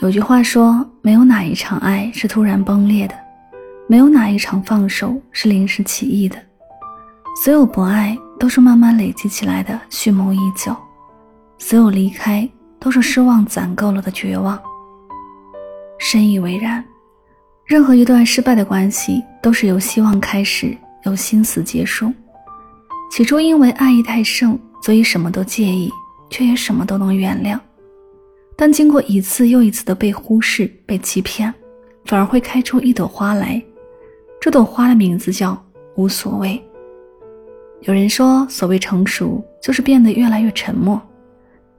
有句话说，没有哪一场爱是突然崩裂的，没有哪一场放手是临时起意的，所有不爱都是慢慢累积起来的蓄谋已久，所有离开都是失望攒够了的绝望。深以为然，任何一段失败的关系都是由希望开始，由心死结束。起初因为爱意太盛，所以什么都介意，却也什么都能原谅。但经过一次又一次的被忽视、被欺骗，反而会开出一朵花来。这朵花的名字叫无所谓。有人说，所谓成熟，就是变得越来越沉默，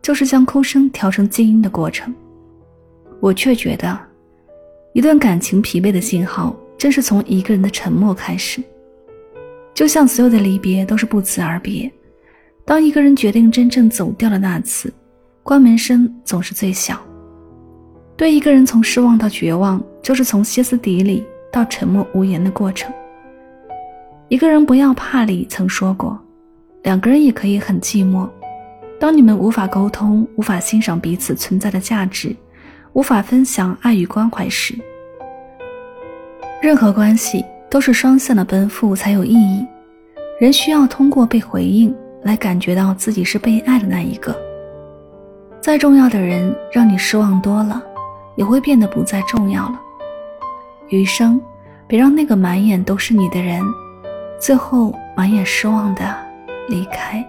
就是将哭声调成静音的过程。我却觉得，一段感情疲惫的信号，正是从一个人的沉默开始。就像所有的离别都是不辞而别，当一个人决定真正走掉的那次。关门声总是最小。对一个人从失望到绝望，就是从歇斯底里到沉默无言的过程。一个人不要怕里曾说过，两个人也可以很寂寞。当你们无法沟通、无法欣赏彼此存在的价值、无法分享爱与关怀时，任何关系都是双向的奔赴才有意义。人需要通过被回应来感觉到自己是被爱的那一个。再重要的人让你失望多了，也会变得不再重要了。余生，别让那个满眼都是你的人，最后满眼失望的离开。